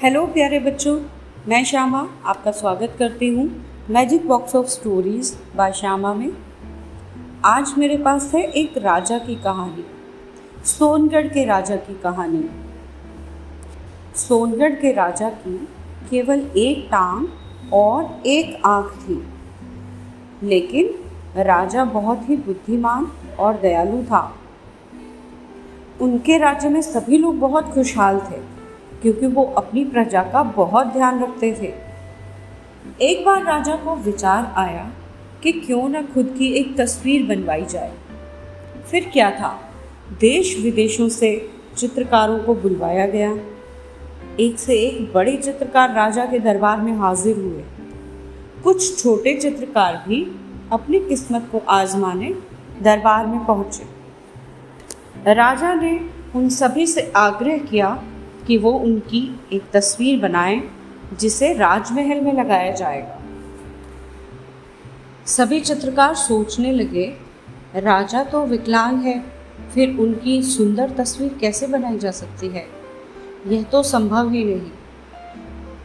Hello प्यारे बच्चों, मैं श्यामा आपका स्वागत करती हूँ magic box of stories by Shyama में। आज मेरे पास है एक राजा की कहानी, सोनगढ़ के राजा की कहानी। सोनगढ़ के राजा की केवल एक टांग और एक आँख थी, लेकिन राजा बहुत ही बुद्धिमान और दयालु था। उनके राज्य में सभी लोग बहुत खुशहाल थे। क्योंकि वो अपनी प्रजा का बहुत ध्यान रखते थे। एक बार राजा को विचार आया कि क्यों न खुद की एक तस्वीर बनवाई जाए। फिर क्या था? देश विदेशों से चित्रकारों को बुलवाया गया। एक से एक बड़े चित्रकार राजा के दरबार में हाजिर हुए। कुछ छोटे चित्रकार भी अपनी किस्मत को आजमाने दरबार में पहुँचे। राजा ने उन सभी से आग्रह किया कि वो उनकी एक तस्वीर बनाएँ, जिसे राजमहल में लगाया जाएगा। सभी चित्रकार सोचने लगे, राजा तो विकलांग है, फिर उनकी सुंदर तस्वीर कैसे बनाई जा सकती है? यह तो संभव ही नहीं।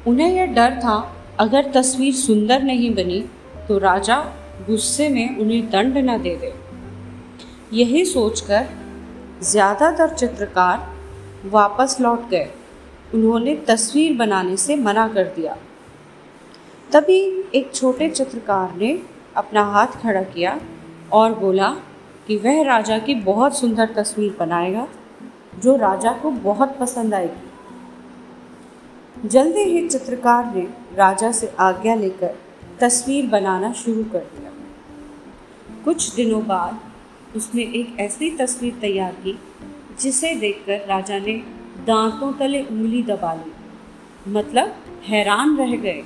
उन्हें यह डर था, अगर तस्वीर सुंदर नहीं बनी तो राजा गुस्से में उन्हें दंड न दे दे। यही सोचकर, ज़्यादातर चित्रकार वापस लौट गए। उन्होंने तस्वीर बनाने से मना कर दिया। तभी एक छोटे चित्रकार ने अपना हाथ खड़ा किया और बोला कि वह राजा की बहुत सुंदर तस्वीर बनाएगा, जो राजा को बहुत पसंद आएगी। जल्दी ही चित्रकार ने राजा से आज्ञा लेकर तस्वीर बनाना शुरू कर दिया। कुछ दिनों बाद उसने एक ऐसी तस्वीर तैयार की जिसे देखकर राजा ने दांतों तले उंगली दबा ली। मतलब हैरान रह गए।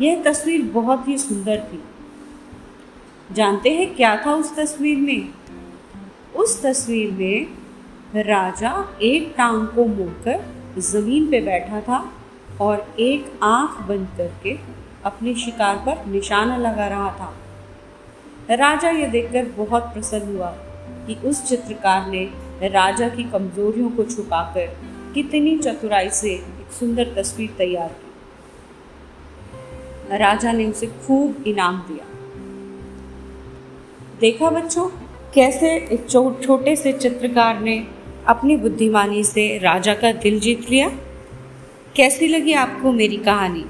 यह तस्वीर बहुत ही सुंदर थी। जानते हैं क्या था उस तस्वीर में? उस तस्वीर में राजा एक टांग को मोड़कर ज़मीन पे बैठा था और एक आँख बंद करके अपने शिकार पर निशाना लगा रहा था। राजा ये देखकर बहुत प्रसन्न हुआ कि उस चित्रकार ने राजा की कमजोरियों को छुपाकर कितनी चतुराई से एक सुंदर तस्वीर तैयार की। राजा ने उसे खूब इनाम दिया। देखा बच्चों, कैसे एक छोटे से चित्रकार ने अपनी बुद्धिमानी से राजा का दिल जीत लिया। कैसी लगी आपको मेरी कहानी?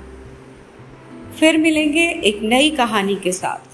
फिर मिलेंगे एक नई कहानी के साथ।